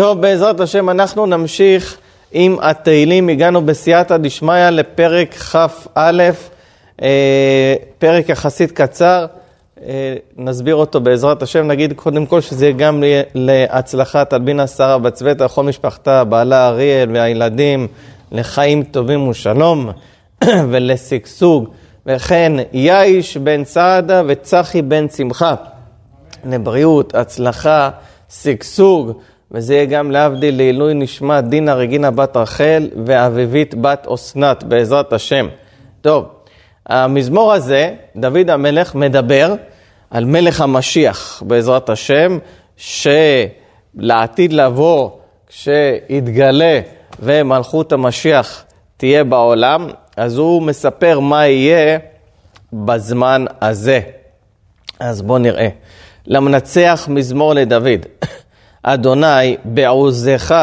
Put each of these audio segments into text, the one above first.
טוב, בעזרת השם אנחנו נמשיך עם התהילים. הגענו בסייעתא דשמיא לפרק כ"א, אה, פרק יחסית קצר. אה, נסביר אותו בעזרת השם. נגיד קודם כל שזה יהיה גם להצלחת אלבינה שרה בת צוותה, כל משפחתה, בעלה אריאל והילדים, לחיים טובים ושלום ולשגשוג. וכן יאיש בן סעדה וצחי בן שמחה. לבריאות, הצלחה, שגשוג, וזה יהיה גם להבדיל לעילוי נשמת דינה רגינה בת רחל ואביבית בת אסנת, בעזרת השם. טוב, המזמור הזה, דוד המלך מדבר על מלך המשיח, בעזרת השם, שלעתיד לבוא, כשיתגלה ומלכות המשיח תהיה בעולם, אז הוא מספר מה יהיה בזמן הזה. אז בואו נראה. למנצח מזמור לדוד. אדוני, בעוזך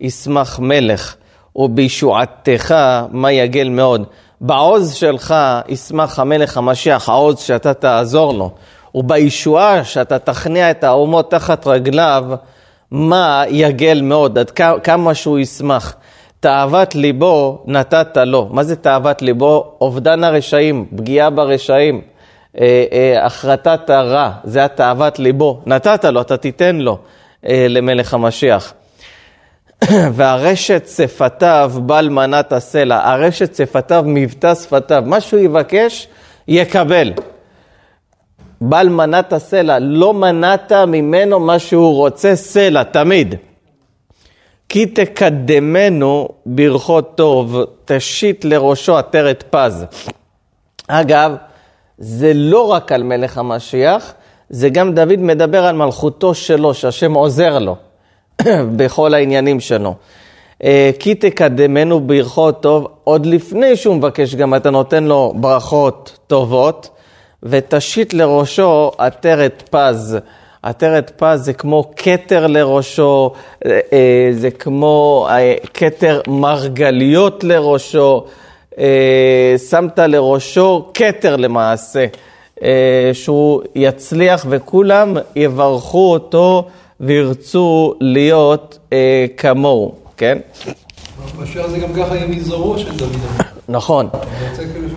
ישמח מלך, ובישועתך מה יגל מאוד. בעוז שלך ישמח המלך המשיח, העוז שאתה תעזור לו, ובישועה שאתה תכניע את האומות תחת רגליו, מה יגל מאוד, עד כמה שהוא ישמח. תאוות ליבו נתת לו. מה זה תאוות ליבו? אובדן הרשעים, פגיעה ברשעים. אה, אה, החרטת הרע, זה התאוות ליבו. נתת לו, אתה תיתן לו למלך המשיח. והרשת שפתיו בל מנת הסלע. הרשת שפתיו מבטא שפתיו. מה שהוא יבקש, יקבל. בל מנת הסלע, לא מנעת ממנו מה שהוא רוצה, סלע, תמיד. כי תקדמנו ברכות טוב, תשית לראשו עטרת פז. אגב, זה לא רק על מלך המשיח, זה גם דוד מדבר על מלכותו שלו, שהשם עוזר לו בכל העניינים שלו. אה, כי תקדמנו ברכות טוב, עוד לפני שהוא מבקש גם אתה נותן לו ברכות טובות, ותשית לראשו עטרת פז. עטרת פז זה כמו כתר לראשו, אה, אה, זה כמו כתר מרגליות לראשו. שמת לראשו כתר למעשה, שהוא יצליח וכולם יברכו אותו וירצו להיות אה, כמוהו, כן? בשיר הזה גם ככה יהיה מזרעו של דוד. נכון. זה כאילו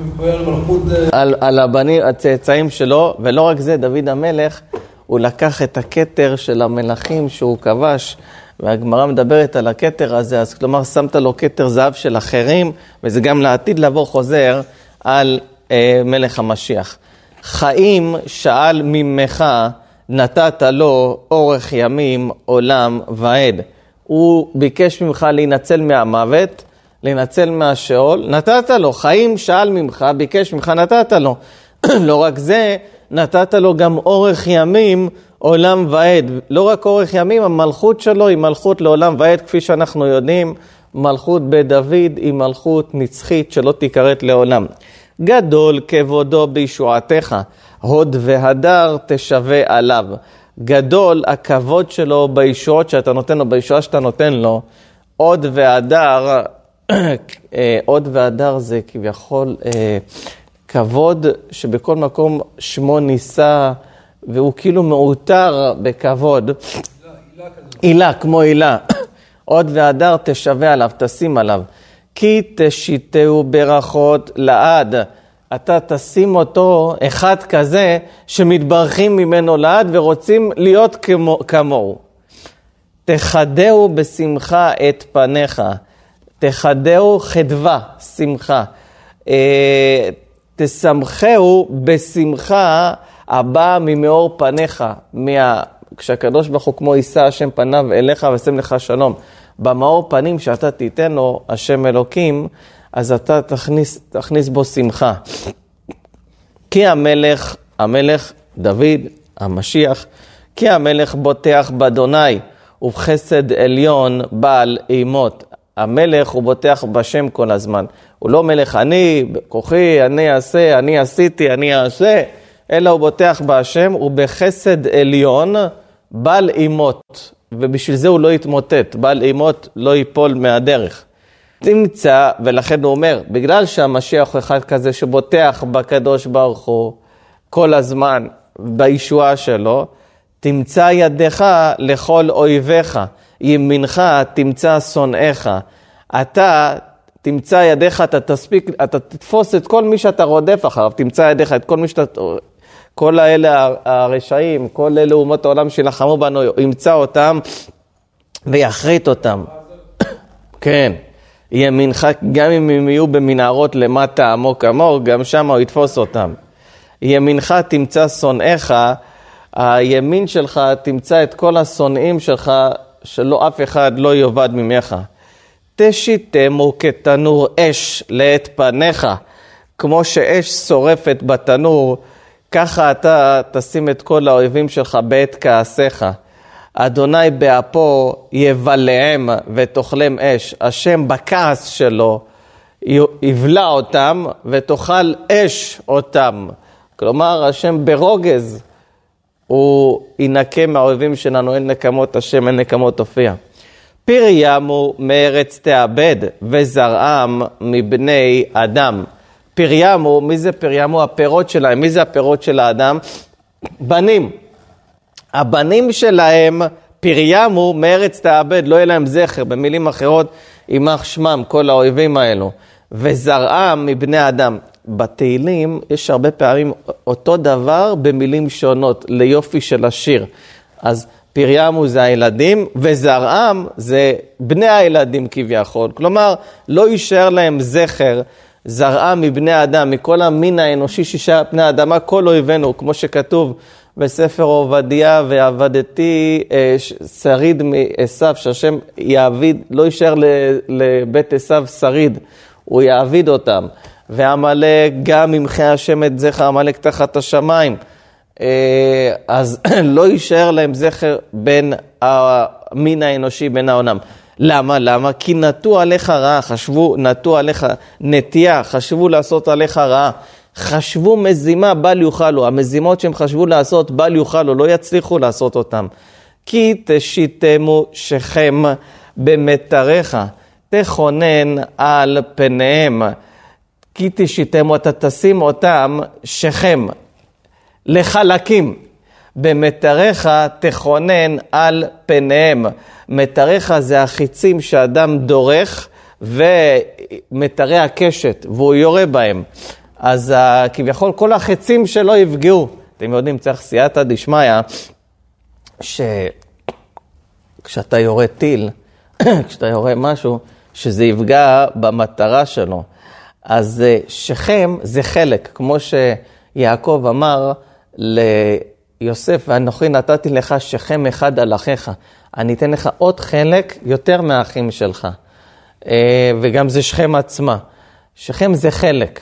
מלכות... על, על הבנים, הצאצאים שלו, ולא רק זה, דוד המלך, הוא לקח את הכתר של המלכים שהוא כבש. והגמרא מדברת על הכתר הזה, אז כלומר שמת לו כתר זהב של אחרים, וזה גם לעתיד לבוא חוזר על אה, מלך המשיח. חיים שאל ממך, נתת לו אורך ימים, עולם ועד. הוא ביקש ממך להינצל מהמוות, להינצל מהשאול, נתת לו. חיים שאל ממך, ביקש ממך, נתת לו. לא רק זה, נתת לו גם אורך ימים, עולם ועד. לא רק אורך ימים, המלכות שלו היא מלכות לעולם ועד, כפי שאנחנו יודעים, מלכות בית דוד היא מלכות נצחית שלא תיכרת לעולם. גדול כבודו בישועתך, הוד והדר תשווה עליו. גדול הכבוד שלו בישועות שאתה נותן לו, בישועה שאתה נותן לו. הוד והדר, אה, הוד והדר זה כביכול אה, כבוד שבכל מקום שמו נישא. והוא כאילו מעוטר בכבוד. הילה, כמו הילה. עוד והדר תשווה עליו, תשים עליו. כי תשיתהו ברכות לעד. אתה תשים אותו, אחד כזה, שמתברכים ממנו לעד ורוצים להיות כמו, כמוהו. תחדהו בשמחה את פניך. תחדהו חדווה, שמחה. אה, תשמחהו בשמחה הבא ממאור פניך, מה... כשהקדוש ברוך הוא כמו יישא השם פניו אליך ושם לך שלום. במאור פנים שאתה תיתן לו, השם אלוקים, אז אתה תכניס, תכניס בו שמחה. כי המלך, המלך דוד, המשיח, כי המלך בוטח באדוני, ובחסד עליון בעל אימות. המלך הוא בוטח בשם כל הזמן. הוא לא מלך אני, בכוחי, אני אעשה, אני עשיתי, אני אעשה. אלא הוא בוטח בהשם, ובחסד עליון בל אימות, ובשביל זה הוא לא יתמוטט, בל אימות לא ייפול מהדרך. תמצא, ולכן הוא אומר, בגלל שהמשיח הוא אחד כזה שבוטח בקדוש ברוך הוא כל הזמן בישועה שלו, תמצא ידך לכל אויביך. ימינך תמצא שונאיך. אתה תמצא ידיך, אתה תספיק, אתה תתפוס את כל מי שאתה רודף אחריו, תמצא ידיך את כל מי שאתה... כל האלה הרשעים, כל אלה אומות העולם שלחמו בנו, ימצא אותם ויחריט אותם. כן, ימינך, גם אם הם יהיו במנהרות למטה עמוק עמוק, גם שם הוא יתפוס אותם. ימינך תמצא שונאיך, הימין שלך תמצא את כל השונאים שלך, שלא אף אחד לא יאבד ממך. תשיתמו כתנור אש לעת פניך, כמו שאש שורפת בתנור, ככה אתה תשים את כל האויבים שלך בעת כעסיך. אדוני באפו יבלעם ותאכלם אש. השם בכעס שלו יבלע אותם ותאכל אש אותם. כלומר, השם ברוגז, הוא ינקה מהאויבים שלנו, אין נקמות השם, אין נקמות תופיע. פיר ימו מארץ תאבד, וזרעם מבני אדם. פיר ימו, מי זה פיר ימו? הפירות שלהם. מי זה הפירות של האדם? בנים. הבנים שלהם, פריימו מארץ תאבד, לא יהיה להם זכר, במילים אחרות, יימח שמם, כל האויבים האלו. וזרעם מבני אדם. בתהילים יש הרבה פעמים אותו דבר במילים שונות, ליופי של השיר. אז פריימו זה הילדים, וזרעם זה בני הילדים כביכול. כלומר, לא יישאר להם זכר, זרעם מבני אדם, מכל המין האנושי שישה פני האדמה, כל אויבינו, כמו שכתוב בספר עובדיה, ועבדתי אה, שריד מעשיו, שהשם יעביד, לא יישאר לבית עשיו שריד, הוא יעביד אותם. ועמלק, גם ימחה השם את זכר עמלק תחת השמיים. אה, אז לא יישאר להם זכר בין המין האנושי, בין העולם. למה? למה? כי נטו עליך רעה, חשבו, נטו עליך נטייה, חשבו לעשות עליך רעה. חשבו מזימה, בל יוכלו. המזימות שהם חשבו לעשות, בל יוכלו, לא יצליחו לעשות אותם. כי תשיתמו שכם במתריך, תכונן על פניהם. כי תשיתמו, אתה תשים אותם שכם, לחלקים. במתריך תכונן על פניהם. מתריך זה החיצים שאדם דורך ומתרי הקשת, והוא יורה בהם. אז uh, כביכול כל החצים שלו יפגעו. אתם יודעים, צריך סייעתא דשמיא, שכשאתה יורה טיל, כשאתה יורה משהו, שזה יפגע במטרה שלו. אז uh, שכם זה חלק, כמו שיעקב אמר ליוסף, ואנוכי נתתי לך שכם אחד על אחיך. אני אתן לך עוד חלק יותר מהאחים שלך. Uh, וגם זה שכם עצמה. שכם זה חלק.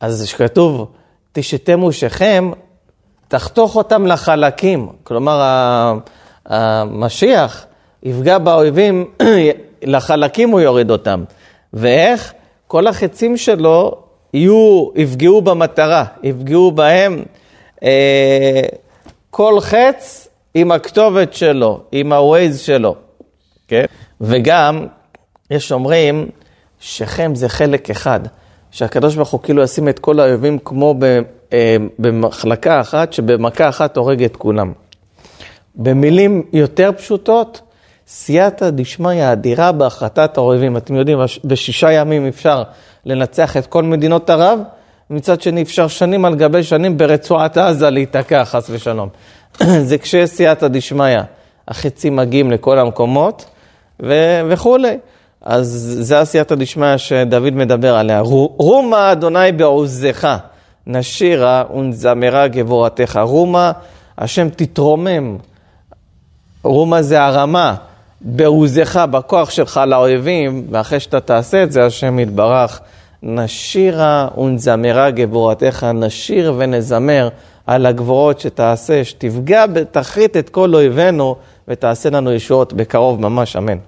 אז כשכתוב, תשתמו שכם, תחתוך אותם לחלקים. כלומר, המשיח יפגע באויבים, לחלקים הוא יוריד אותם. ואיך? כל החצים שלו יהיו, יפגעו במטרה, יפגעו בהם. אה, כל חץ עם הכתובת שלו, עם ה-Waze שלו. כן? וגם, יש אומרים, שכם זה חלק אחד. שהקדוש ברוך הוא כאילו ישים את כל האויבים כמו אה, במחלקה אחת, שבמכה אחת הורג את כולם. במילים יותר פשוטות, סייעתא דשמיא אדירה בהחלטת האויבים. אתם יודעים, בשישה ימים אפשר לנצח את כל מדינות ערב, מצד שני אפשר שנים על גבי שנים ברצועת עזה להיתקע, חס ושלום. זה כשיש סייעתא דשמיא. החצים מגיעים לכל המקומות ו- וכולי. אז זה עשייתא דשמיא שדוד מדבר עליה. רומה אדוני בעוזך, נשירה ונזמרה גבורתך. רומה, השם תתרומם. רומה זה הרמה. בעוזך, בכוח שלך לאויבים, ואחרי שאתה תעשה את זה, השם יתברך. נשירה ונזמרה גבורתך, נשיר ונזמר על הגבורות שתעשה, שתפגע, תחריט את כל אויבינו ותעשה לנו ישועות בקרוב ממש, אמן.